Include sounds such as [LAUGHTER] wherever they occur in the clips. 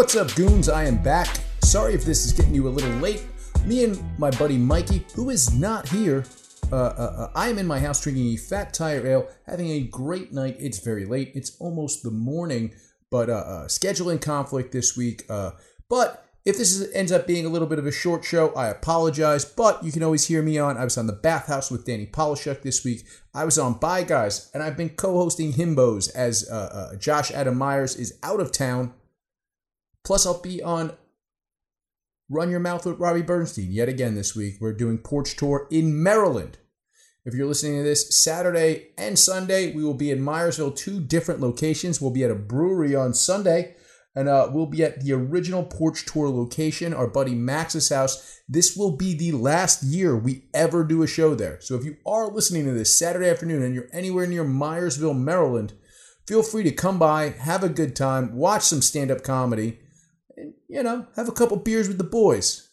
What's up, goons? I am back. Sorry if this is getting you a little late. Me and my buddy Mikey, who is not here, uh, uh, uh, I am in my house drinking a fat tire ale, having a great night. It's very late. It's almost the morning, but uh, uh, scheduling conflict this week. Uh, but if this is, ends up being a little bit of a short show, I apologize. But you can always hear me on. I was on the Bathhouse with Danny Polishuk this week. I was on Bye Guys, and I've been co-hosting Himbos as Josh Adam Meyers is out of town. Plus, I'll be on Run Your Mouth with Robbie Bernstein yet again this week. We're doing Porch Tour in Maryland. If you're listening to this Saturday and Sunday, we will be in Myersville, two different locations. We'll be at a brewery on Sunday, and uh, we'll be at the original Porch Tour location, our buddy Max's house. This will be the last year we ever do a show there. So if you are listening to this Saturday afternoon and you're anywhere near Myersville, Maryland, feel free to come by, have a good time, watch some stand up comedy, and, you know, have a couple beers with the boys.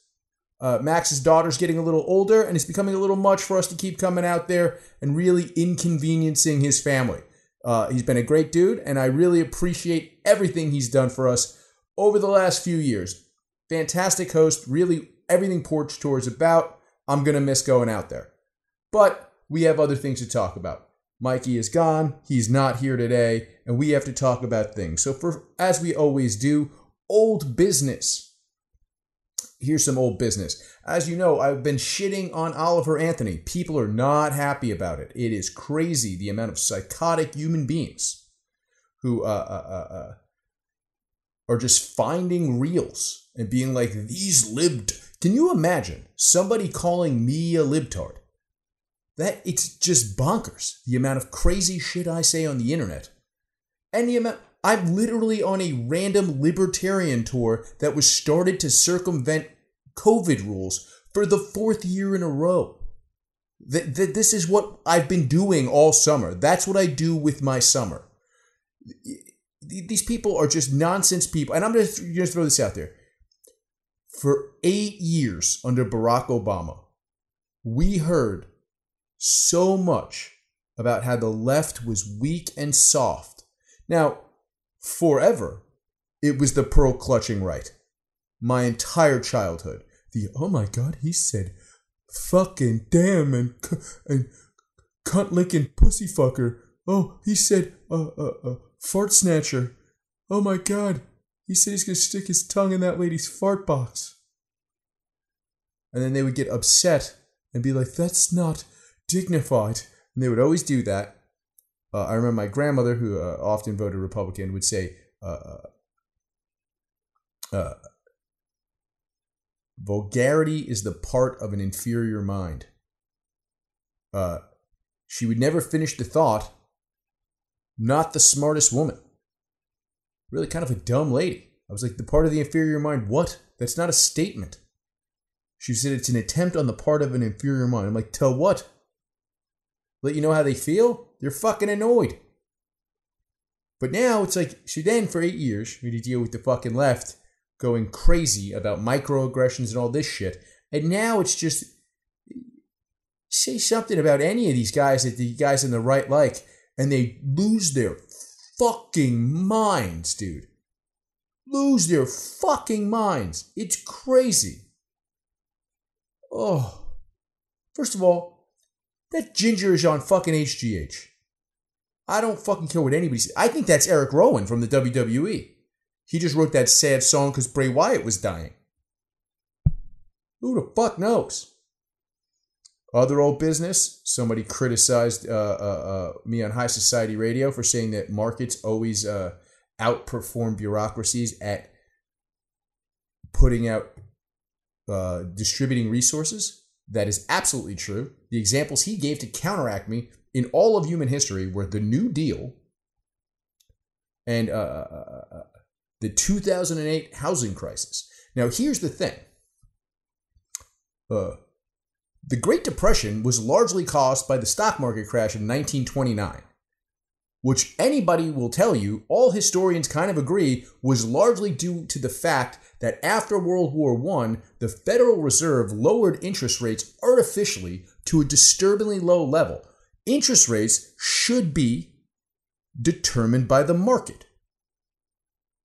Uh, Max's daughter's getting a little older, and it's becoming a little much for us to keep coming out there and really inconveniencing his family. Uh, he's been a great dude, and I really appreciate everything he's done for us over the last few years. Fantastic host, really everything Porch Tour is about. I'm going to miss going out there. But we have other things to talk about. Mikey is gone, he's not here today, and we have to talk about things. So, for as we always do, old business here's some old business. As you know, I've been shitting on Oliver Anthony. People are not happy about it. It is crazy the amount of psychotic human beings who uh, uh, uh, uh are just finding reels and being like, these lived. Can you imagine somebody calling me a libtard? That it's just bonkers. The amount of crazy shit I say on the internet. And the amount I'm literally on a random libertarian tour that was started to circumvent COVID rules for the fourth year in a row. That, that this is what I've been doing all summer. That's what I do with my summer. These people are just nonsense people. And I'm going to throw this out there. For eight years under Barack Obama, we heard so much about how the left was weak and soft. Now, forever, it was the pearl clutching right. My entire childhood. The, oh my God, he said fucking damn and, and cunt licking pussy fucker. Oh, he said uh, uh, uh, fart snatcher. Oh my God, he said he's gonna stick his tongue in that lady's fart box. And then they would get upset and be like, that's not dignified. And they would always do that. Uh, I remember my grandmother, who uh, often voted Republican, would say, uh, uh, uh, vulgarity is the part of an inferior mind. Uh, she would never finish the thought, not the smartest woman. Really kind of a dumb lady. I was like, the part of the inferior mind, what? That's not a statement. She said it's an attempt on the part of an inferior mind. I'm like, tell what? Let you know how they feel? They're fucking annoyed. But now it's like, so then for eight years, we had to deal with the fucking left going crazy about microaggressions and all this shit. And now it's just, say something about any of these guys that the guys in the right like, and they lose their fucking minds, dude. Lose their fucking minds. It's crazy. Oh. First of all, that ginger is on fucking HGH. I don't fucking care what anybody says. I think that's Erick Rowan from the WWE. He just wrote that sad song because Bray Wyatt was dying. Who the fuck knows? Other old business. Somebody criticized uh, uh, uh, me on High Society Radio for saying that markets always uh, outperform bureaucracies at putting out uh, distributing resources. That is absolutely true. The examples he gave to counteract me in all of human history were the New Deal and uh, uh, uh, uh the 2008 housing crisis. Now, here's the thing uh, the Great Depression was largely caused by the stock market crash in 1929 which anybody will tell you, all historians kind of agree, was largely due to the fact that after World War I, the Federal Reserve lowered interest rates artificially to a disturbingly low level. Interest rates should be determined by the market.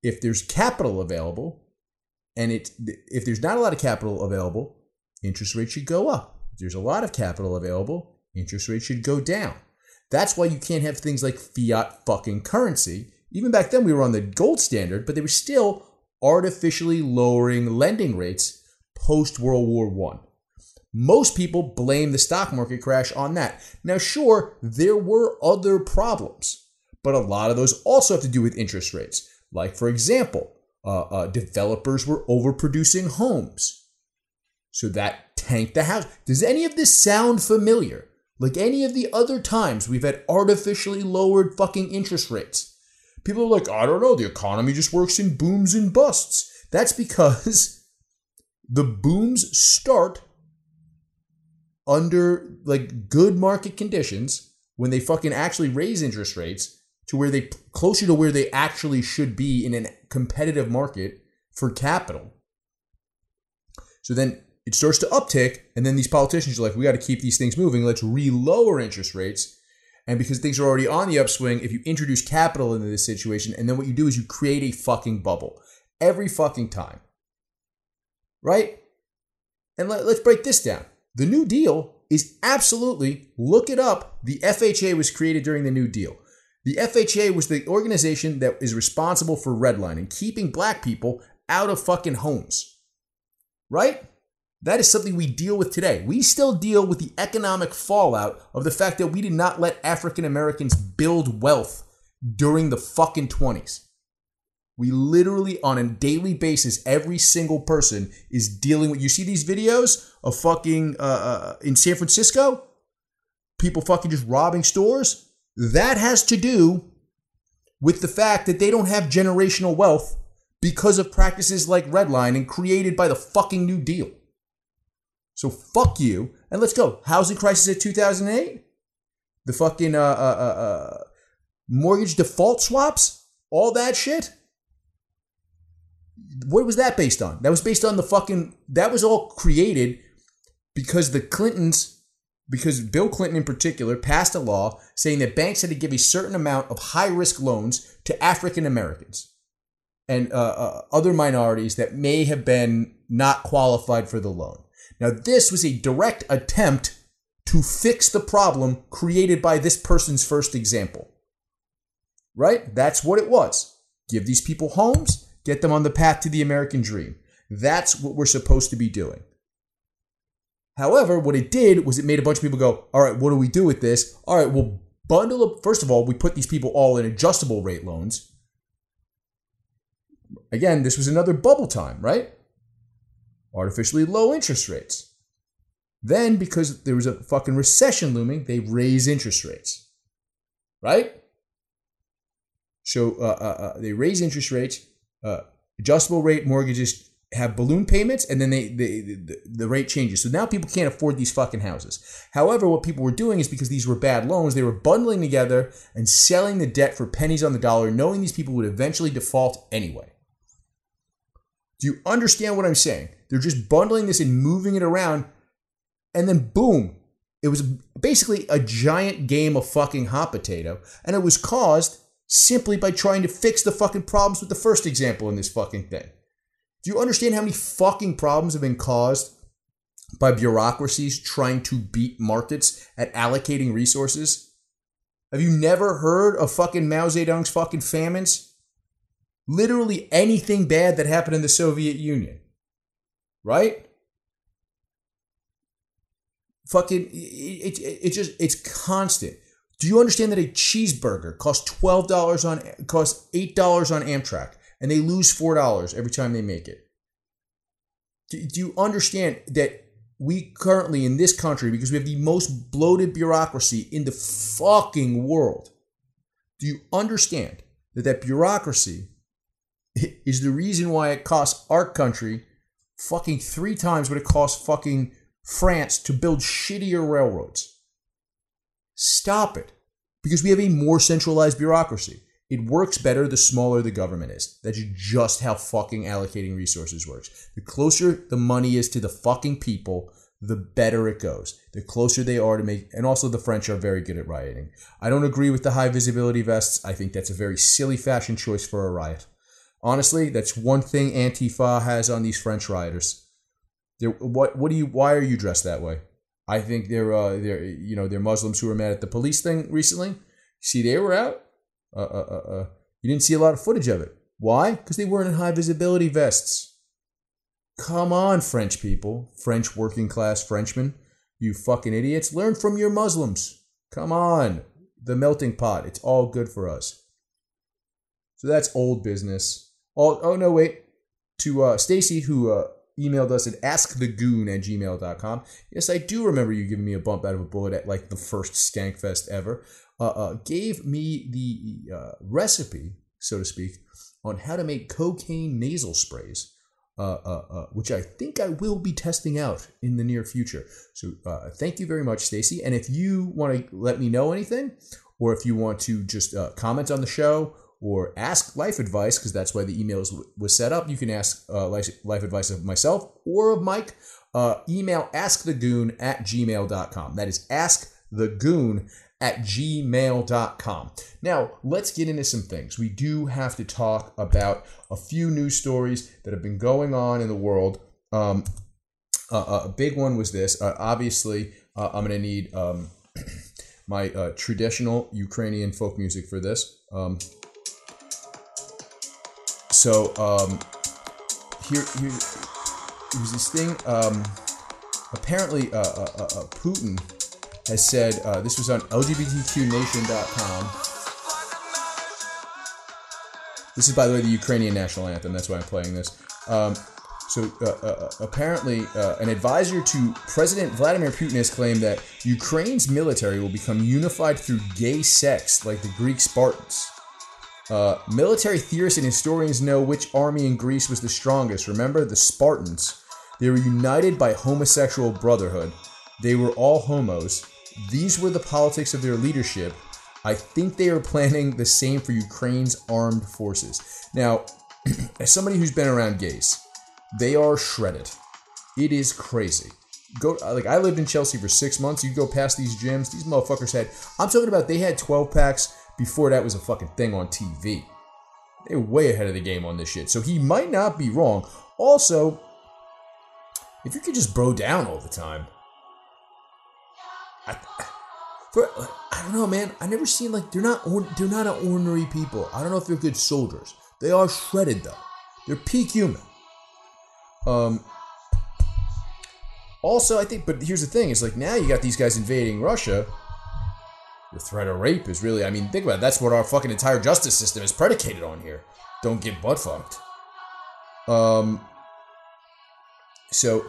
if there's capital available, and it if there's not a lot of capital available, interest rates should go up. If there's a lot of capital available, interest rates should go down. That's why you can't have things like fiat fucking currency. Even back then, we were on the gold standard, but they were still artificially lowering lending rates post World War One. Most people blame the stock market crash on that. Now, sure, there were other problems, but a lot of those also have to do with interest rates. Like, for example, uh, uh, developers were overproducing homes. So that tanked the house. Does any of this sound familiar? Like any of the other times we've had artificially lowered fucking interest rates. People are like, I don't know, the economy just works in booms and busts. That's because [LAUGHS] the booms start under like good market conditions when they fucking actually raise interest rates to where they closer to where they actually should be in a competitive market for capital. So then it starts to uptick, and then these politicians are like, we got to keep these things moving. Let's re-lower interest rates. And because things are already on the upswing, if you introduce capital into this situation, and then what you do is you create a fucking bubble every fucking time. Right? And let, us break this down. The New Deal is absolutely, look it up, the FHA was created during the New Deal. The FHA was the organization that is responsible for redlining, keeping black people out of fucking homes. Right? That is something we deal with today. We still deal with the economic fallout of the fact that we did not let African Americans build wealth during the fucking 20s. We literally, on a daily basis, every single person is dealing with. You see these videos of fucking uh, uh, in San Francisco? People fucking just robbing stores? That has to do with the fact that they don't have generational wealth because of practices like redlining created by the fucking New Deal. So fuck you, and let's go. Housing crisis of 2008? The fucking uh, uh, uh, uh, mortgage default swaps? All that shit? What was that based on? That was based on the fucking. That was all created because the Clintons, because Bill Clinton in particular, passed a law saying that banks had to give a certain amount of high risk loans to African Americans and uh, uh, other minorities that may have been not qualified for the loan. Now, this was a direct attempt to fix the problem created by this person's first example. Right? That's what it was. Give these people homes, get them on the path to the American dream. That's what we're supposed to be doing. However, what it did was it made a bunch of people go, all right, what do we do with this? All right, we'll bundle up. First of all, we put these people all in adjustable rate loans. Again, this was another bubble time, right? Artificially low interest rates. Then, because there was a fucking recession looming, they raise interest rates. Right? So uh, uh, uh, they raise interest rates. Uh, adjustable rate mortgages have balloon payments, and then they, they the, the rate changes. So now people can't afford these fucking houses. However, what people were doing is because these were bad loans, they were bundling together and selling the debt for pennies on the dollar, knowing these people would eventually default anyway. Do you understand what I'm saying? They're just bundling this and moving it around. And then boom, it was basically a giant game of fucking hot potato. And it was caused simply by trying to fix the fucking problems with the first example in this fucking thing. Do you understand how many fucking problems have been caused by bureaucracies trying to beat markets at allocating resources? Have you never heard of fucking Mao Zedong's fucking famines? Literally anything bad that happened in the Soviet Union right? Fucking, it, it, it just, it's constant. Do you understand that a cheeseburger costs twelve dollars on costs eight dollars on Amtrak, and they lose four dollars every time they make it? Do, do you understand that we currently in this country, because we have the most bloated bureaucracy in the fucking world, do you understand that that bureaucracy [LAUGHS] is the reason why it costs our country fucking three times what it costs fucking France to build shittier railroads. Stop it. Because we have a more centralized bureaucracy. It works better the smaller the government is. That's just how fucking allocating resources works. The closer the money is to the fucking people, the better it goes. The closer they are to make, and also the French are very good at rioting. I don't agree with the high visibility vests. I think that's a very silly fashion choice for a riot. Honestly, that's one thing Antifa has on these French rioters. They're, what what do you why are you dressed that way? I think they're uh, they're you know they're Muslims who were mad at the police thing recently. See, they were out. Uh, uh, uh, uh. You didn't see a lot of footage of it. Why? Because they weren't in high visibility vests. Come on, French people, French working class Frenchmen, you fucking idiots. Learn from your Muslims. Come on, the melting pot. It's all good for us. So that's old business. Oh, oh no, wait. To uh, Stacy, who uh, emailed us at askthegoon at gmail.com. Yes, I do remember you giving me a bump out of a bullet at like the first Skankfest ever. Uh, uh, gave me the uh, recipe, so to speak, on how to make cocaine nasal sprays. Uh, uh, uh, which I think I will be testing out in the near future. So thank you very much, Stacy. And if you want to let me know anything, or if you want to just comment on the show or ask life advice, because that's why the email was set up, you can ask uh, life, life advice of myself or of Mike. email askthegoon at gmail.com. That is askthegoon at gmail.com. Now, let's get into some things. We do have to talk about a few news stories that have been going on in the world. Um, uh, a big one was this. Uh, obviously, uh, I'm going to need um, [CLEARS THROAT] my uh, traditional Ukrainian folk music for this. Um, so, um, here, here, here's this thing. Um, apparently, uh, uh, Putin has said uh, this was on LGBTQNation.com. This is, by the way, the Ukrainian national anthem. That's why I'm playing this. Um, so uh, uh, uh apparently, uh, an advisor to President Vladimir Putin has claimed that Ukraine's military will become unified through gay sex, like the Greek Spartans. Uh, military theorists and historians know which army in Greece was the strongest. Remember, the Spartans. They were united by homosexual brotherhood. They were all homos. These were the politics of their leadership. I think they are planning the same for Ukraine's armed forces. Now, [CLEARS THROAT] as somebody who's been around gays, they are shredded. It is crazy. Go like I lived in Chelsea for six months. You go past these gyms, these motherfuckers had. I'm talking about they had 12 packs before that was a fucking thing on TV. They're way ahead of the game on this shit. So he might not be wrong. Also, if you could just bro down all the time, I, for, I don't know, man. I never seen like they're not they're not ordinary people. I don't know if they're good soldiers. They are shredded though. They're peak human. Um. Also, I think, but here's the thing: is like now you got these guys invading Russia. The threat of rape is really, I mean, think about it. That's what our fucking entire justice system is predicated on here. Don't get butt fucked. Um. So,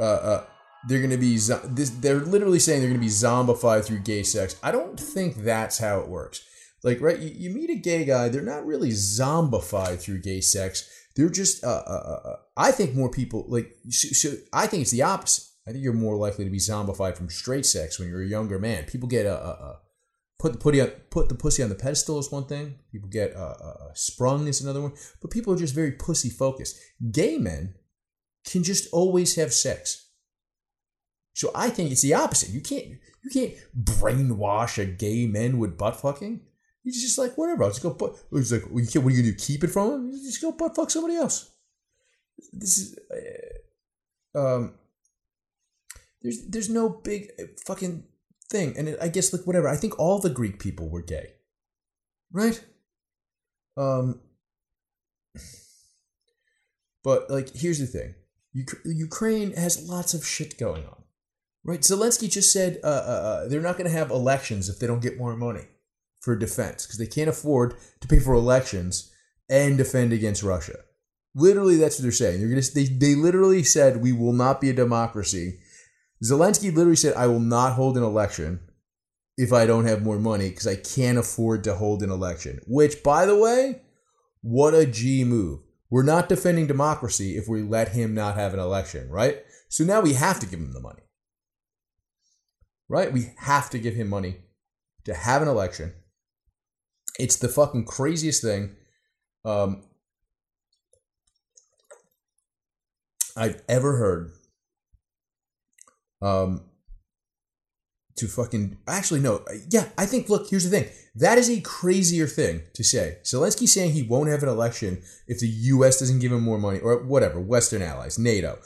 uh, uh, they're going to be this, they're literally saying they're going to be zombified through gay sex. I don't think that's how it works. Like right, you, you meet a gay guy, they're not really zombified through gay sex. They're just uh, uh, uh, uh I think more people like so, so, I think it's the opposite. I think you're more likely to be zombified from straight sex when you're a younger man. People get a, a, a put the pussy on, put the pussy on the pedestal is one thing. People get uh, sprung is another one. But people are just very pussy focused. Gay men can just always have sex so I think it's the opposite. You can't you can't brainwash a gay man with butt fucking. He's just like whatever. I'll just go. Butt. He's like, well, you can't, what are you gonna do? Keep it from him? Just go butt fuck somebody else. This is, uh, um, there's there's no big uh, fucking thing, and it, I guess like whatever. I think all the Greek people were gay, right? Um, but like here's the thing: Ukraine has lots of shit going on. Right. Zelensky just said uh, uh, uh they're not going to have elections if they don't get more money for defense because they can't afford to pay for elections and defend against Russia. Literally, that's what they're saying. They're gonna, they, they literally said, we will not be a democracy. Zelensky literally said, I will not hold an election if I don't have more money because I can't afford to hold an election. Which, by the way, what a G move. We're not defending democracy if we let him not have an election, right? So now we have to give him the money right? We have to give him money to have an election. It's the fucking craziest thing um, I've ever heard. Um, to fucking actually no yeah i think look here's the thing. That is a crazier thing to say. Zelensky saying he won't have an election if the us doesn't give him more money or whatever western allies nato.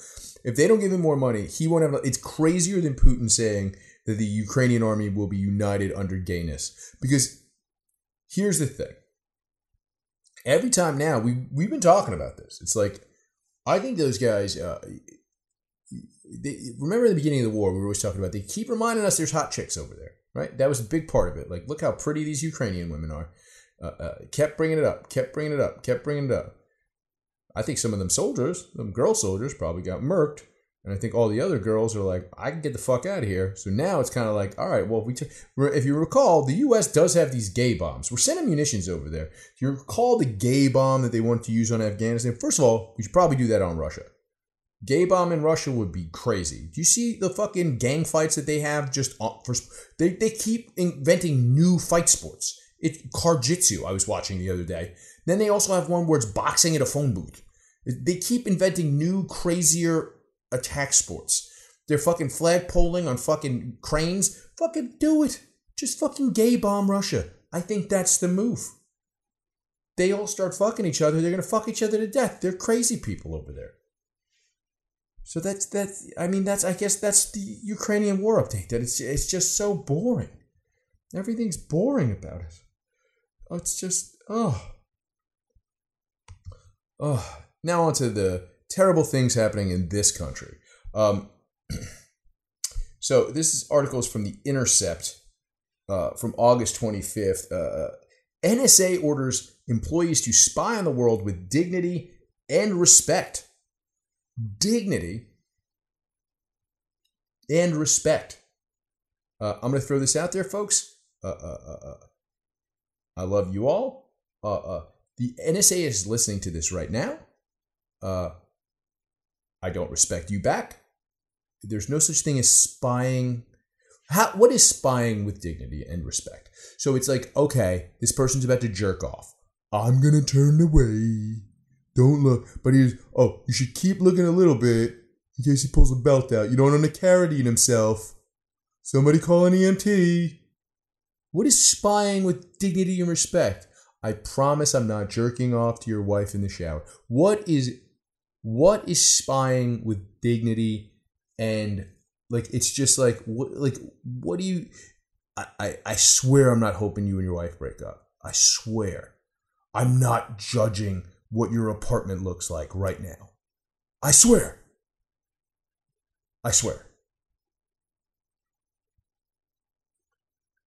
If they don't give him more money he won't have it's crazier than putin saying that the ukrainian army will be united under gayness because here's the thing. Every time now we, we've been talking about this. It's like i think those guys uh, they, remember in the beginning of the war, we were always talking about they keep reminding us there's hot chicks over there, right? That was a big part of it. Like, look how pretty these Ukrainian women are. Uh, uh, kept bringing it up, kept bringing it up, kept bringing it up. I think some of them soldiers, them girl soldiers, probably got murked. And I think all the other girls are like, I can get the fuck out of here. So now it's kind of like, all right, well, if we, t- if you recall, the U.S. does have these gay bombs. We're sending munitions over there. If you recall the gay bomb that they want to use on Afghanistan, first of all, we should probably do that on Russia. Gay bomb in Russia would be crazy. Do you see the fucking gang fights that they have? Just for they they keep inventing new fight sports. It's Kar-Jitsu I was watching the other day. Then they also have one where it's boxing at a phone booth. They keep inventing new crazier attack sports. They're fucking flag polling on fucking cranes. Fucking do it. Just fucking gay bomb Russia. I think that's the move. They all start fucking each other. They're gonna fuck each other to death. They're crazy people over there. So that's that's I mean that's I guess that's the Ukrainian war update. That it's it's just so boring. Everything's boring about it. Oh, it's just oh oh. Now on to the terrible things happening in this country. Um, [CLEARS THROAT] so this is articles from the Intercept uh, from August twenty fifth. Uh, NSA orders employees to spy on the world with dignity and respect dignity, and respect. Uh, I'm going to throw this out there, folks. Uh, uh, uh, uh I love you all. Uh, the NSA is listening to this right now. I don't respect you back. There's no such thing as spying. How, what is spying with dignity and respect? So it's like, okay, this person's about to jerk off. I'm going to turn away. Don't look. But he's, oh, you should keep looking a little bit in case he pulls a belt out. You don't want him to Carradine himself. Somebody call an EMT. What is spying with dignity and respect? I promise I'm not jerking off to your wife in the shower. What is what is spying with dignity and like it's just like what like what do you I, I, I swear I'm not hoping you and your wife break up. I swear. I'm not judging what your apartment looks like right now. I swear. I swear.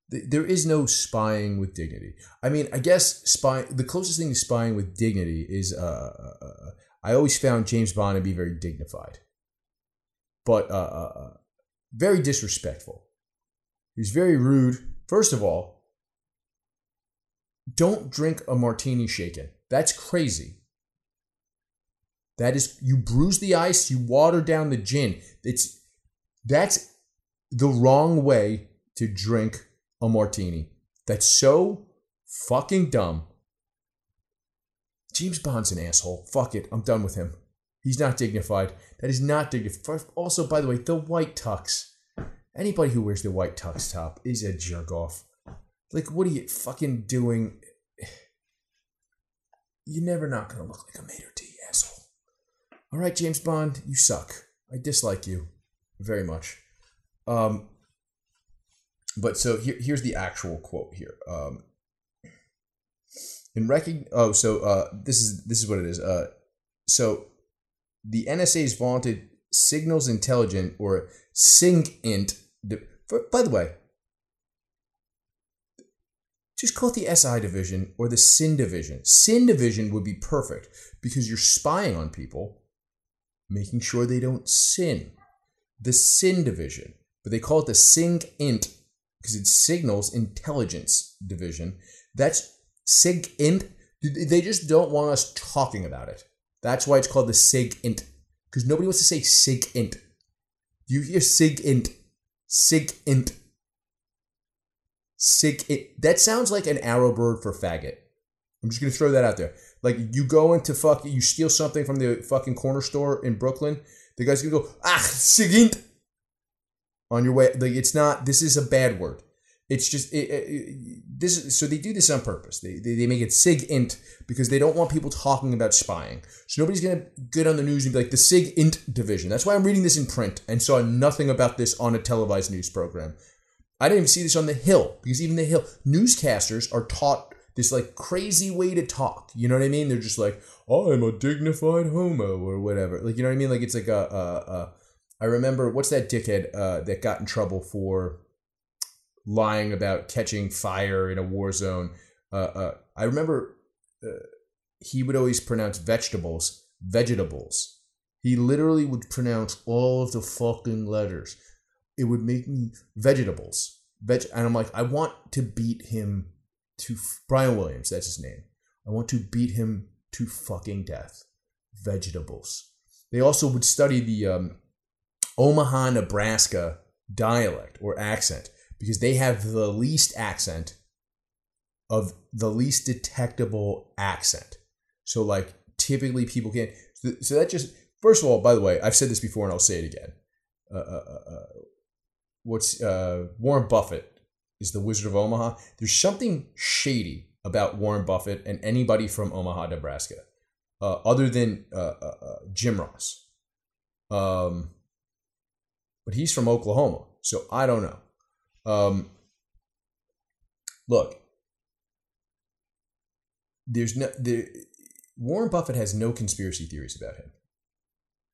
There is no spying with dignity. I mean, I guess spy. The closest thing to spying with dignity is, uh, uh, uh I always found James Bond to be very dignified, but uh, uh, uh very disrespectful. He was very rude. First of all, don't drink a martini shaken. That's crazy. That is, you bruise the ice, you water down the gin. It's that's the wrong way to drink a martini. That's so fucking dumb. James Bond's an asshole. Fuck it. I'm done with him. He's not dignified. That is not dignified. Also, by the way, the white tux. Anybody who wears the white tux top is a jerk off. Like, what are you fucking doing? You're never not gonna look like a maitre d, asshole. All right, James Bond, you suck. I dislike you very much. Um, but so here, here's the actual quote here. Um, in recogn- oh, so uh, this is this is what it is. Uh, so the NSA's vaunted signals intelligent or SIGINT. By the way, just call it the SI division or the SIN division. SIN division would be perfect because you're spying on people, making sure they don't sin. The SIN division, but they call it the SIGINT because it signals intelligence division. That's SIG INT. They just don't want us talking about it. That's why it's called the SIG INT because nobody wants to say SIG INT. You hear SIGINT, SIGINT. Sig. It, that sounds like an Arabic word for faggot. I'm just gonna throw that out there. Like you go into fuck, you steal something from the fucking corner store in Brooklyn. The guy's gonna go ah sigint. on your way. Like it's not. This is a bad word. It's just it, it, this. Is so they do this on purpose. They, they they make it sigint because they don't want people talking about spying. So nobody's gonna get on the news and be like the sigint division. That's why I'm reading this in print and saw nothing about this on a televised news program. I didn't even see this on the Hill because even the Hill newscasters are taught this like crazy way to talk. You know what I mean? They're just like, oh, I'm a dignified homo or whatever. Like you know what I mean? Like it's like a. a, a I remember what's that dickhead uh, that got in trouble for lying about catching fire in a war zone. Uh, uh, I remember uh, he would always pronounce vegetables vegetables. He literally would pronounce all of the fucking letters. It would make me vegetables. Veg, and I'm like, I want to beat him to Brian Williams. That's his name. I want to beat him to fucking death. Vegetables. They also would study the um, Omaha, Nebraska dialect or accent because they have the least accent of the least detectable accent. So, like, typically people can't. So, that just, first of all, by the way, I've said this before and I'll say it again. Uh, uh, uh, uh what's uh, Warren Buffett is the Wizard of Omaha. There's something shady about Warren Buffett and anybody from Omaha, Nebraska, uh, other than uh, Jim Ross. Um, but he's from Oklahoma, so I don't know. Um, look, there's no there. Warren Buffett has no conspiracy theories about him.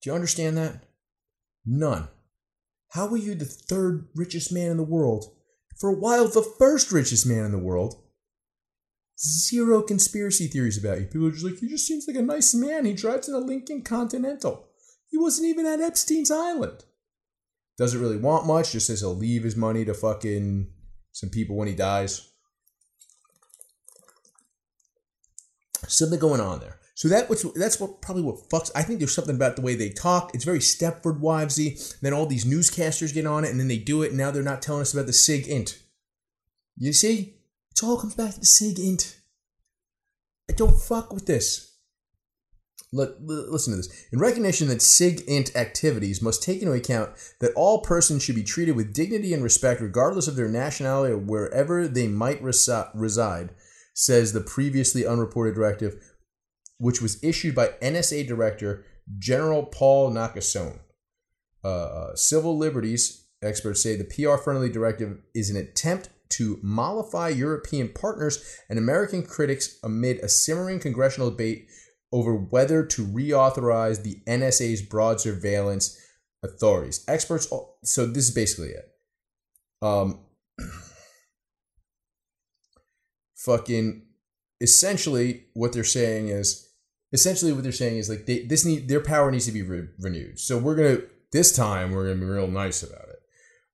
Do you understand that? None. How were you the third richest man in the world? For a while, the first richest man in the world. Zero conspiracy theories about you. People are just like, he just seems like a nice man. He drives in a Lincoln Continental. He wasn't even at Epstein's Island doesn't really want much, just says he'll leave his money to fucking some people when he dies. Something going on there. So that was that's what probably what fucks. I think there's something about the way they talk. It's very Stepford Wivesy. Then all these newscasters get on it, and then they do it. And now they're not telling us about the Sig Int. You see, it all comes back to the Sig Int. I don't fuck with this. Look, listen to this. In recognition that SIG int activities must take into account that all persons should be treated with dignity and respect regardless of their nationality or wherever they might resi- reside, says the previously unreported directive, which was issued by NSA Director General Paul Nakasone. Uh, uh, civil liberties experts say the PR friendly directive is an attempt to mollify European partners and American critics amid a simmering congressional debate over whether to reauthorize the NSA's broad surveillance authorities. Experts, so this is basically it. Um, [CLEARS THROAT] fucking, essentially, what they're saying is, essentially, what they're saying is like they this need their power needs to be re- renewed. So we're gonna this time we're gonna be real nice about it.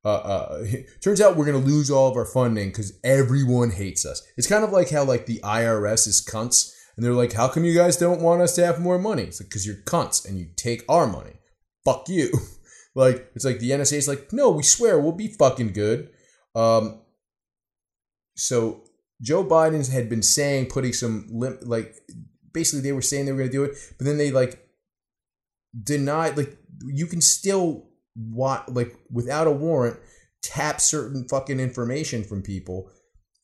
Uh, uh, [LAUGHS] turns out we're gonna lose all of our funding because everyone hates us. It's kind of like how like the IRS is cunts and they're like, how come you guys don't want us to have more money? It's like, because you're cunts and you take our money. Fuck you. [LAUGHS] like, it's like the NSA is like, no, we swear we'll be fucking good. Um, so Joe Biden's had been saying, putting some, limp, like, basically they were saying they were going to do it, but then they, like, denied, like, you can still, want, like, without a warrant, tap certain fucking information from people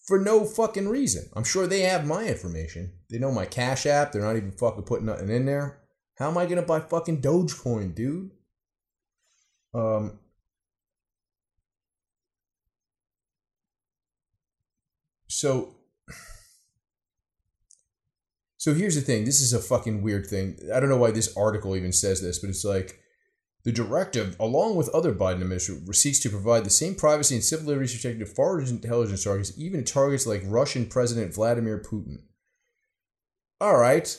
for no fucking reason. I'm sure they have my information. They know my Cash App. They're not even fucking putting nothing in there. How am I gonna buy fucking Dogecoin, dude? Um. So. So here's the thing. This is a fucking weird thing. I don't know why this article even says this, but it's like the directive, along with other Biden administration, seeks to provide the same privacy and civil liberties protected to foreign intelligence targets, even to targets like Russian President Vladimir Putin. All right.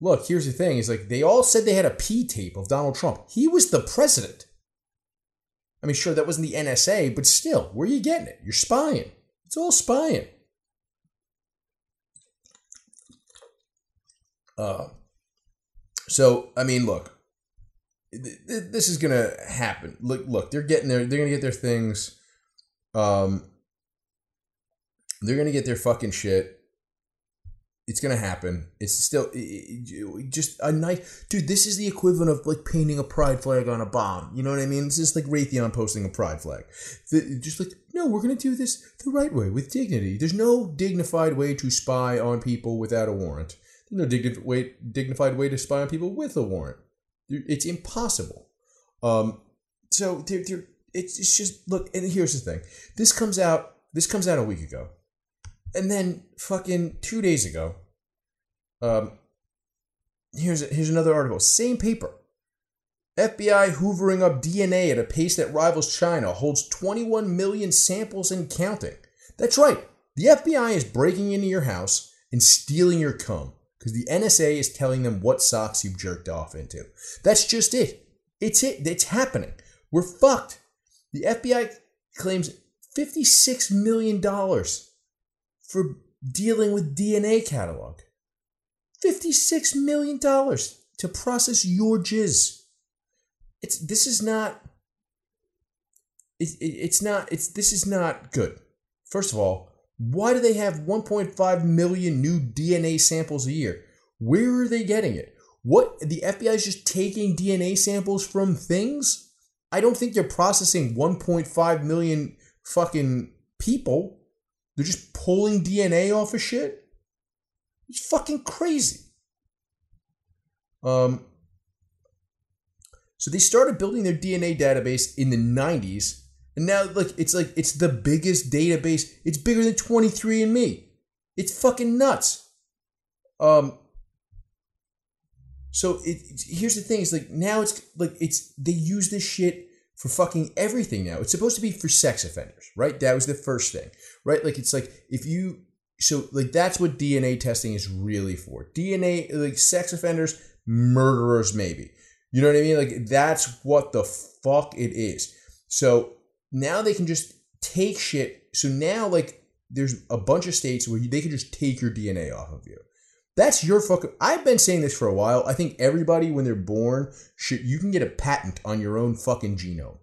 Look, here's the thing: is like they all said they had a P tape of Donald Trump. He was the president. I mean, sure, that wasn't the NSA, but still, where are you getting it? You're spying. It's all spying. Uh, so, I mean, look, this is gonna happen. Look, look, they're getting there. They're gonna get their things. Um, they're gonna get their fucking shit. it's gonna happen. It's still it, it, just a nice dude. This is the equivalent of like painting a pride flag on a bomb. You know what I mean? It's just like Raytheon posting a pride flag. The, just like no, we're gonna do this the right way with dignity. There's no dignified way to spy on people without a warrant. There's no dignified way, dignified way to spy on people with a warrant. It's impossible. Um, so they're, they're, it's, it's just look. And here's the thing. This comes out. This comes out a week ago and then fucking two days ago, um, here's here's another article. Same paper. FBI hoovering up DNA at a pace that rivals China holds 21 million samples and counting. That's right. The FBI is breaking into your house and stealing your cum because the NSA is telling them what socks you've jerked off into. That's just it. It's it. It's happening. We're fucked. The FBI claims $56 million for dealing with DNA catalog. $56 million to process your jizz. It's this is not it, it, it's not it's this is not good. First of all, why do they have 1.5 million new DNA samples a year? Where are they getting it? What the FBI is just taking DNA samples from things? I don't think they're processing 1.5 million fucking people. They're just pulling DNA off of shit. It's fucking crazy. Um, so they started building their DNA database in the 90s, and now like it's like it's the biggest database. It's bigger than 23andMe. It's fucking nuts. Um, so it, here's the thing: is like now it's like it's they use this shit for fucking everything now. It's supposed to be for sex offenders, right? That was the first thing, right? Like it's like if you so like that's what DNA testing is really for. DNA like sex offenders, murderers maybe. You know what I mean? Like that's what the fuck it is. So now they can just take shit. So now like there's a bunch of states where they can just take your DNA off of you. That's your fucking. I've been saying this for a while. I think everybody, when they're born, should you can get a patent on your own fucking genome.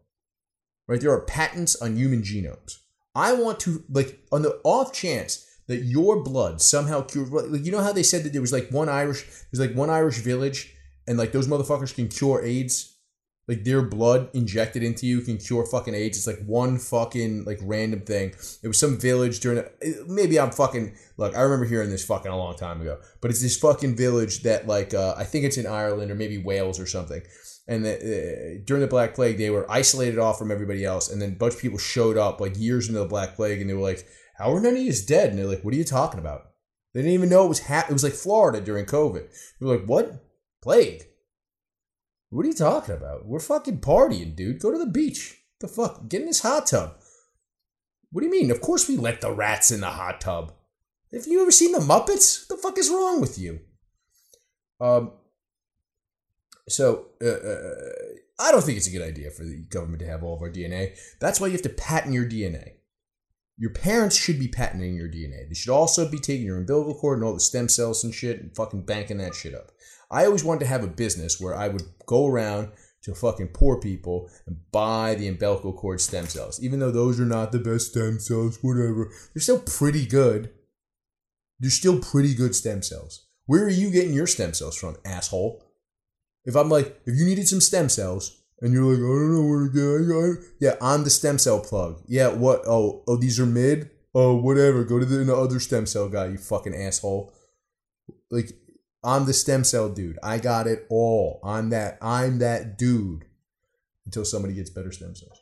Right? There are patents on human genomes. I want to like on the off chance that your blood somehow cures. Like you know how they said that there was like one Irish, there's like one Irish village, and like those motherfuckers can cure AIDS like their blood injected into you can cure fucking AIDS. It's like one fucking like random thing. It was some village during maybe I'm fucking look. I remember hearing this fucking a long time ago, but it's this fucking village that like uh, I think it's in Ireland or maybe Wales or something. And the, uh, during the Black Plague, they were isolated off from everybody else, and then a bunch of people showed up like years into the Black Plague, and they were like, "How are none of you dead?" And they're like, "What are you talking about?" They didn't even know it was ha- it was like Florida during COVID. They were like, "What plague?" What are you talking about? We're fucking partying, dude. Go to the beach. The fuck? Get in this hot tub. What do you mean? Of course we let the rats in the hot tub. Have you ever seen the Muppets? What the fuck is wrong with you? Um. So, uh, uh, I don't think it's a good idea for the government to have all of our DNA. That's why you have to patent your DNA. Your parents should be patenting your DNA. They should also be taking your umbilical cord and all the stem cells and shit and fucking banking that shit up. I always wanted to have a business where I would go around to fucking poor people and buy the umbilical cord stem cells. Even though those are not the best stem cells, whatever, they're still pretty good. They're still pretty good stem cells. Where are you getting your stem cells from, asshole? If I'm like, if you needed some stem cells, and you're like, I don't know where to get. Yeah, I'm the stem cell plug. Yeah, what? Oh, oh, these are mid. Oh, whatever. Go to the, the other stem cell guy. You fucking asshole. Like I'm the stem cell dude. I got it all. I'm that I'm that dude until somebody gets better stem cells.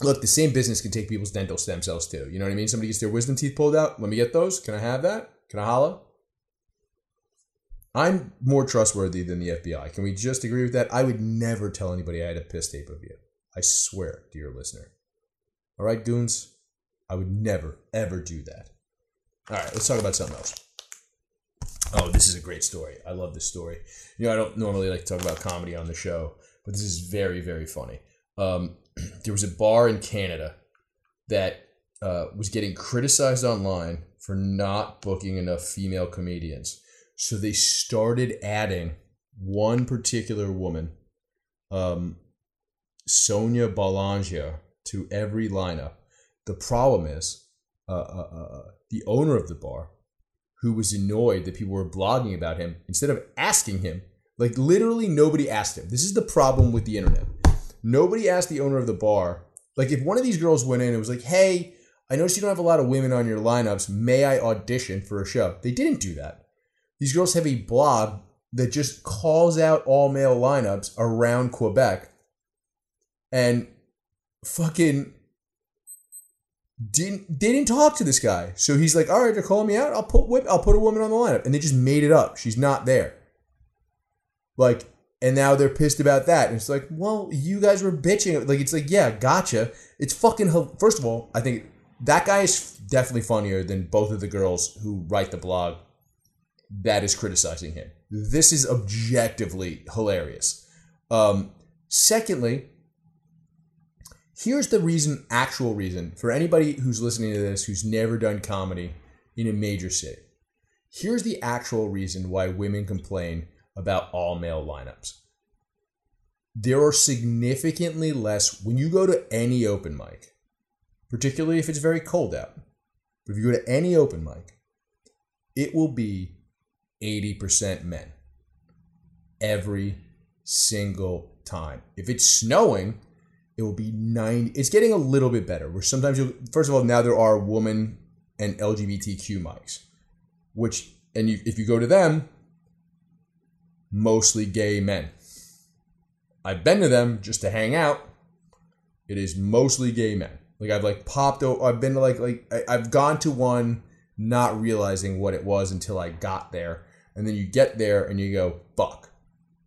Look, the same business can take people's dental stem cells too. You know what I mean? Somebody gets their wisdom teeth pulled out. Let me get those. Can I have that? Can I holla? I'm more trustworthy than the FBI. Can we just agree with that? I would never tell anybody I had a piss tape of you. I swear, dear listener. All right, goons? I would never, ever do that. All right, let's talk about something else. Oh, this is a great story. I love this story. You know, I don't normally like to talk about comedy on the show, but this is very, very funny. Um, [CLEARS THROAT] there was a bar in Canada that uh, was getting criticized online for not booking enough female comedians. So they started adding one particular woman, um, Sonia Boulanger, to every lineup. The problem is, uh, uh, uh, uh the owner of the bar who was annoyed that people were blogging about him instead of asking him. Like literally nobody asked him. This is the problem with the internet. Nobody asked the owner of the bar. Like if one of these girls went in and was like, "Hey, I noticed you don't have a lot of women on your lineups. May I audition for a show?" They didn't do that. These girls have a blog that just calls out all male lineups around Quebec and fucking didn't they didn't talk to this guy. So he's like, all right, they're calling me out. I'll put whip, I'll put a woman on the lineup, and they just made it up. She's not there. Like, and now they're pissed about that. And it's like, well, you guys were bitching. Like, it's like, yeah, gotcha. It's fucking. First of all, I think that guy is definitely funnier than both of the girls who write the blog that is criticizing him. This is objectively hilarious. Um, secondly, here's the reason, actual reason, for anybody who's listening to this who's never done comedy in a major city. Here's the actual reason why women complain about all male lineups. There are significantly less when you go to any open mic, particularly if it's very cold out. But if you go to any open mic, it will be 80% men every single time. If it's snowing, it will be nine. it's getting a little bit better where sometimes you first of all now there are woman and lgbtq mics which and you, if you go to them mostly gay men. I've been to them just to hang out. It is mostly gay men. Like i've like popped i've been to like like i've gone to one not realizing what it was until i got there and then you get there and you go fuck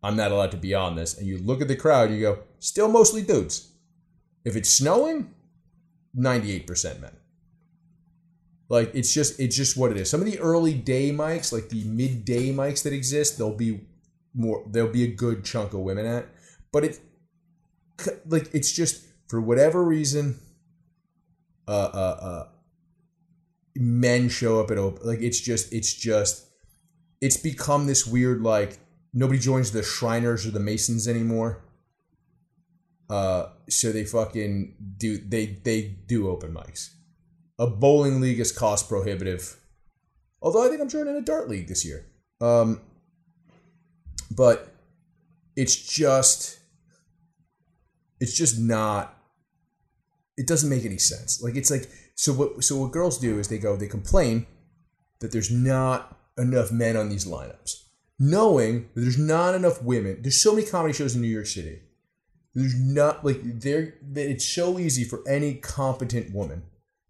i'm not allowed to be on this and you look at the crowd you go still mostly dudes if it's snowing, 98% men. Like it's just it's just what it is. Some of the early day mics, like the midday mics that exist, there'll be more there'll be a good chunk of women at. But it like it's just for whatever reason uh uh uh men show up at open like it's just it's just it's become this weird like nobody joins the Shriners or the Masons anymore. Uh, so they fucking do they they do open mics. A bowling league is cost prohibitive. Although I think I'm joining a dart league this year. Um, but it's just it's just not it doesn't make any sense. Like it's like so what so what girls do is they go they complain that there's not enough men on these lineups. Knowing that there's not enough women. There's so many comedy shows in New York City there's not like there. It's so easy for any competent woman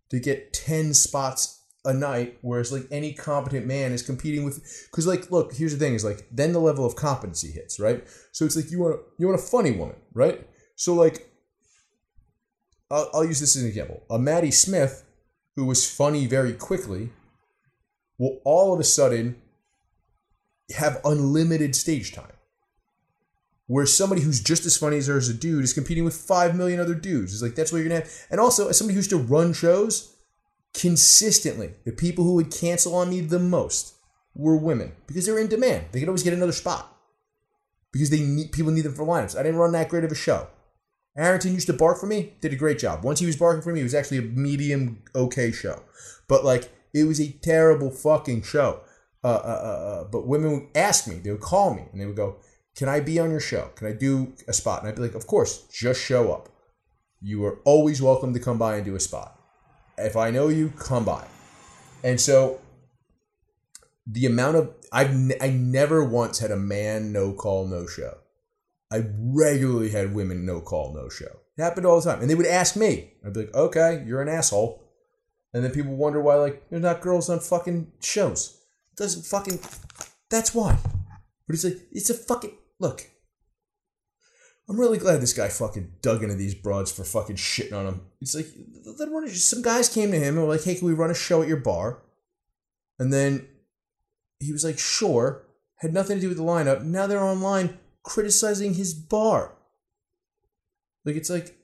to get ten spots a night, whereas like any competent man is competing with. Because like, look, here's the thing: is like then the level of competency hits, right? So it's like you want you want a funny woman, right? So like, I'll, I'll use this as an example: a Maddy Smith, who was funny very quickly, will all of a sudden have unlimited stage time where somebody who's just as funny as her as a dude is competing with five million other dudes. It's like that's what you're gonna have. And also, as somebody who used to run shows consistently, the people who would cancel on me the most were women because they were in demand. They could always get another spot because they need people need them for lineups. I didn't run that great of a show. Harrington used to bark for me, did a great job. Once he was barking for me, it was actually a medium okay show. But like it was a terrible fucking show. Uh, uh, uh, uh but women would ask me, they would call me, and they would go, can I be on your show? Can I do a spot? And I'd be like, Of course, just show up. You are always welcome to come by and do a spot. If I know you, come by. And so the amount of I've I never once had a man no call no show. I regularly had women no call no show. It happened all the time, and they would ask me. I'd be like, "Okay, you're an asshole," and then people wonder why like there's not girls on fucking shows. It doesn't fucking. That's why. But it's like it's a fucking Look, I'm really glad this guy fucking dug into these broads for fucking shitting on him. It's like some guys came to him and were like, "Hey, can we run a show at your bar?" And then he was like, "Sure." Had nothing to do with the lineup. Now they're online criticizing his bar. Like it's like,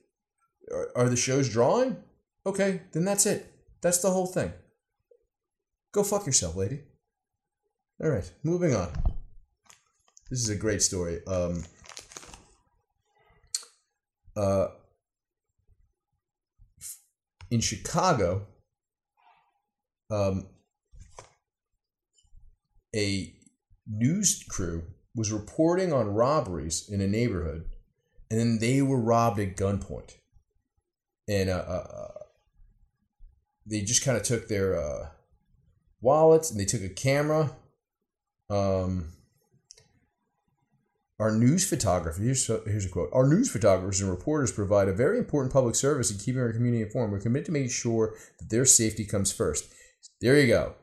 are, are the shows drawing? Okay, then that's it. That's the whole thing. Go fuck yourself, lady. All right, moving on. This is a great story. Um, uh, in Chicago, um, a news crew was reporting on robberies in a neighborhood, and then they were robbed at gunpoint. And uh, uh, uh they just kind of took their uh, wallets and they took a camera. Um, our news photographer, here's, a quote. Our news photographers and reporters provide a very important public service in keeping our community informed. We're committed to making sure that their safety comes first. There you go.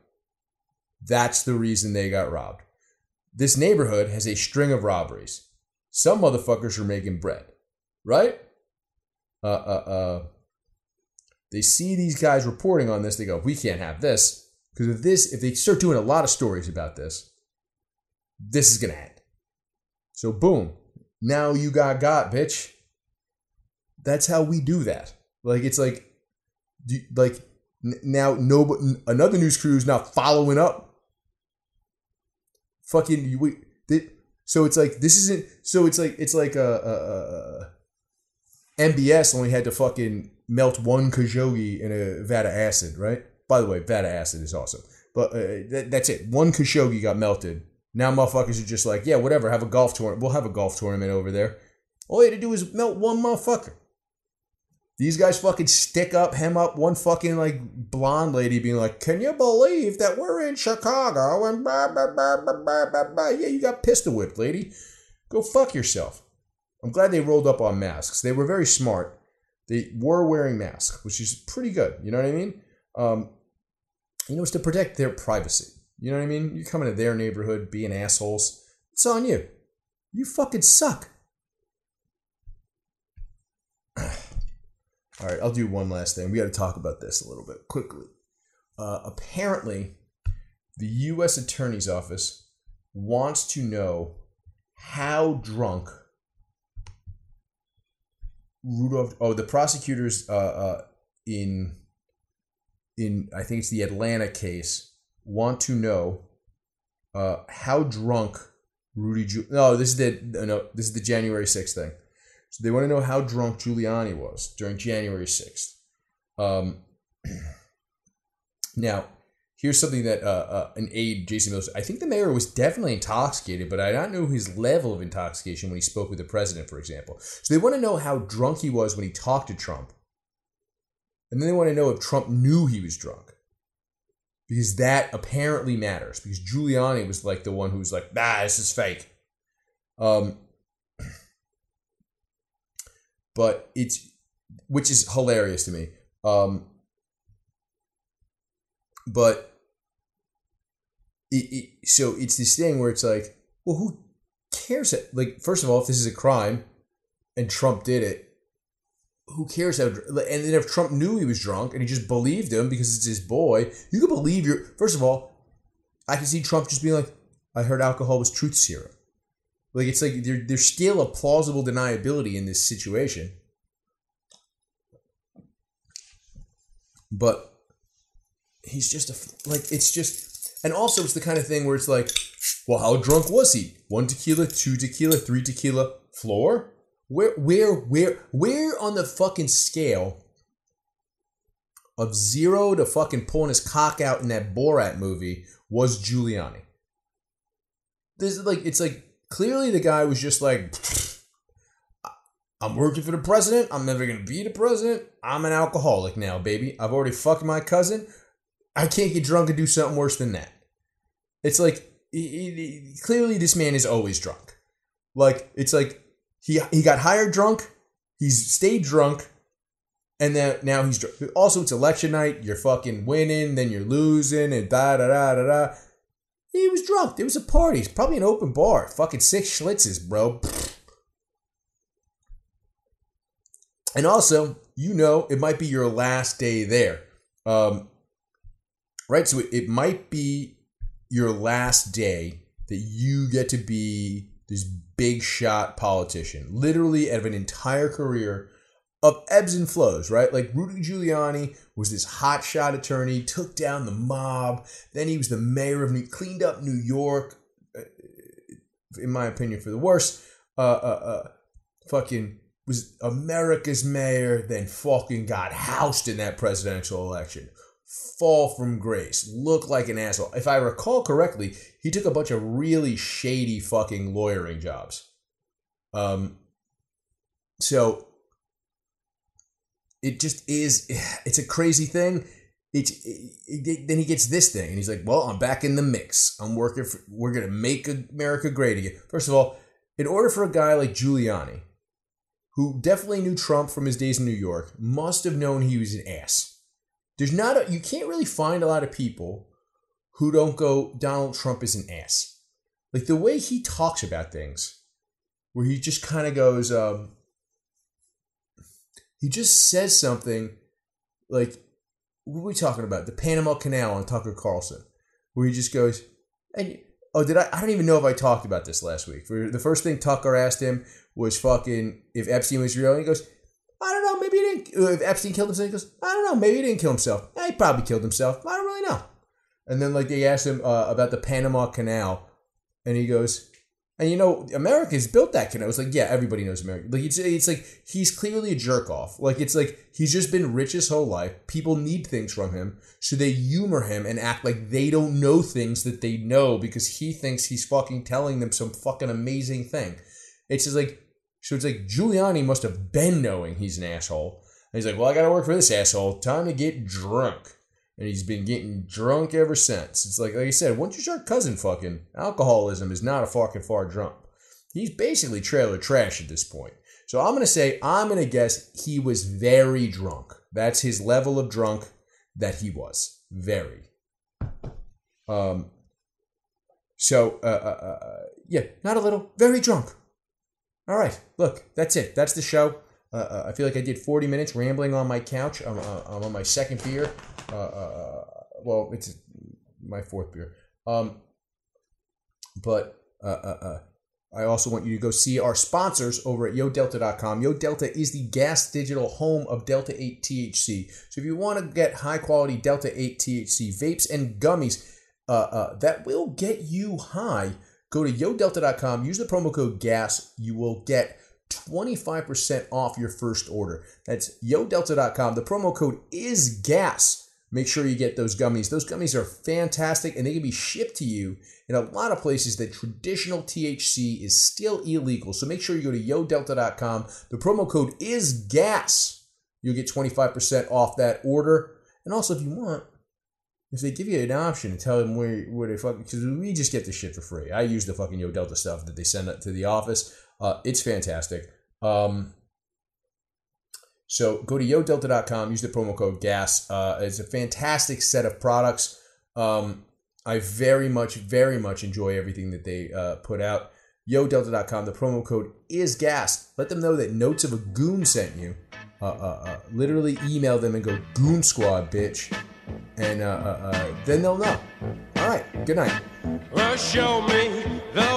That's the reason they got robbed. This neighborhood has a string of robberies. Some motherfuckers are making bread, right? Uh, uh, uh. They see these guys reporting on this. They go, we can't have this. Because if this, if they start doing a lot of stories about this, this is going to. So boom, now you got got, bitch. That's how we do that. Like it's like, like now no another news crew is now following up. Fucking we they, so it's like this isn't so it's like it's like a, a, a MBS only had to fucking melt one Khashoggi in a vat of acid, right? By the way, vat of acid is awesome, but uh, that, that's it. One Khashoggi got melted. Now motherfuckers are just like, yeah, whatever. Have a golf tournament. We'll have a golf tournament over there. All you had to do is melt one motherfucker. These guys fucking stick up, hem up one fucking like blonde lady being like, Can you believe that we're in Chicago? And blah, blah, blah, blah, blah, blah, blah. Yeah, you got pistol whipped, lady. Go fuck yourself. I'm glad they rolled up on masks. They were very smart. They were wearing masks, which is pretty good. You know what I mean? Um, you know, it's to protect their privacy. You know what I mean? You come into their neighborhood being assholes. It's on you. You fucking suck. [SIGHS] All right, I'll do one last thing. We got to talk about this a little bit quickly. Uh, apparently, the U.S. Attorney's Office wants to know how drunk Rudolph. Oh, the prosecutors uh, uh, in in I think it's the Atlanta case want to know uh, how drunk Rudy. Giul- no, this is the no, this is the January sixth thing. So they want to know how drunk Giuliani was during January 6th. Um, [CLEARS THROAT] now, here's something that uh, uh, an aide, Jason Miller, I think the mayor was definitely intoxicated, but I don't know his level of intoxication when he spoke with the president, for example. So they want to know how drunk he was when he talked to Trump. And then they want to know if Trump knew he was drunk. Because that apparently matters. Because Giuliani was like the one who was like, ah, this is fake. Um, but it's which is hilarious to me. Um, but it, it, so it's this thing where it's like, well, who cares? Like, first of all, if this is a crime and Trump did it, who cares how? And then if Trump knew he was drunk and he just believed him because it's his boy, you could believe your. First of all, I can see Trump just being like, "I heard alcohol was truth serum." Like it's like there, there's still a plausible deniability in this situation. But he's just a like it's just and also it's the kind of thing where it's like, well, how drunk was he? One tequila, two tequila, three tequila, floor? Where where where where on the fucking scale of zero to fucking pulling his cock out in that Borat movie was Giuliani? This is like it's like clearly the guy was just like, I'm working for the president. I'm never going to be the president. I'm an alcoholic now, baby. I've already fucked my cousin. I can't get drunk and do something worse than that. It's like, clearly this man is always drunk. Like, it's like he, he got hired drunk, he's stayed drunk, and then now he's. Also, it's election night. You're fucking winning, then you're losing, and da da da da da. He was drunk. There was a party. It's probably an open bar. Fucking six schlitzes, bro. [SNIFFS] And also, you know, it might be your last day there. Um, right? So it, it might be your last day that you get to be this big shot politician, literally out of an entire career of ebbs and flows, right? Like Rudy Giuliani was this hotshot attorney, took down the mob. Then he was the mayor of New, cleaned up New York, uh, in my opinion, for the worst. Uh, uh, uh, fucking was America's mayor, then fucking got housed in that presidential election. Fall from grace, look like an asshole. If I recall correctly, he took a bunch of really shady fucking lawyering jobs. Um, so it just is. [SIGHS] It's a crazy thing. It's it, it, then he gets this thing, and he's like, "Well, I'm back in the mix. I'm working. For, we're gonna make America great again." First of all, in order for a guy like Giuliani, who definitely knew Trump from his days in New York, must have known he was an ass. There's not a, you can't really find a lot of people who don't go, Donald Trump is an ass. Like the way he talks about things, where he just kind of goes, um, he just says something like, what are we talking about? The Panama Canal on Tucker Carlson, where he just goes, and oh, did I? I don't even know if I talked about this last week. For the first thing Tucker asked him was fucking if Epstein was real, and he goes, I don't know, maybe he didn't. Uh, if Epstein killed himself, he goes, I don't know, maybe he didn't kill himself. Yeah, he probably killed himself. I don't really know. And then like they asked him uh, about the Panama Canal, and he goes, and you know, America's built that canal. It's like, yeah, everybody knows America. Like it's it's like he's clearly a jerk off. Like it's like he's just been rich his whole life. People need things from him, so they humor him and act like they don't know things that they know because he thinks he's fucking telling them some fucking amazing thing. It's just like so. It's like Giuliani must have been knowing he's an asshole. He's like, well, I got to work for this asshole. Time to get drunk and he's been getting drunk ever since. It's like, like I said, once you start cousin fucking, alcoholism is not a fucking far jump. He's basically trailer trash at this point. So I'm gonna say, I'm gonna guess he was very drunk. That's his level of drunk that he was. Very. Um. So, uh, uh, uh, yeah, not a little, very drunk. All right, look, that's it. That's the show. Uh, uh, I feel like I did 40 minutes rambling on my couch. I'm, uh, I'm on my second beer. Uh, uh, well, it's my fourth beer. Um, but uh, I also want you to go see our sponsors over at YoDelta.com. YoDelta is the gas digital home of Delta 8 THC. So if you want to get high quality Delta 8 THC vapes and gummies that will get you high, go to YoDelta.com. Use the promo code GAS. You will get 25% off your first order. That's yodelta.com. The promo code is GAS. Make sure you get those gummies. Those gummies are fantastic and they can be shipped to you in a lot of places that traditional THC is still illegal. So make sure you go to yodelta.com. The promo code is GAS. You'll get 25% off that order. And also, if you want, if they give you an option to tell them where where they fucking because we just get the shit for free. I use the fucking Yo Delta stuff that they send up to the office. Uh, it's fantastic. Um, so go to yodelta.com, use the promo code GAS. Uh, it's a fantastic set of products. Um, I very much, very much enjoy everything that they uh, put out. YoDelta.com, the promo code is GAS. Let them know that Notes of a Goon sent you. Uh, uh, uh literally email them and go, Goon Squad, bitch. And uh, then they'll know. All right, good night. Well, show me the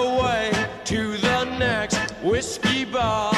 whiskey bar.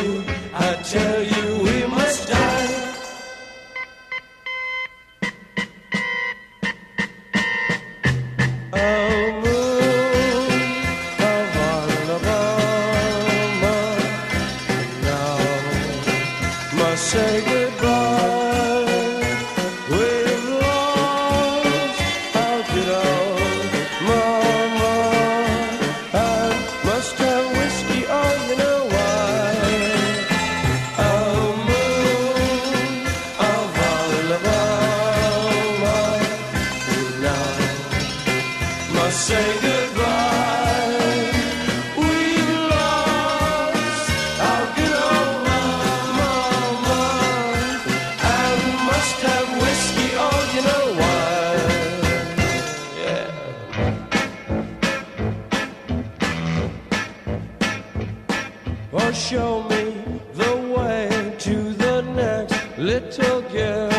girl.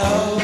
Oh.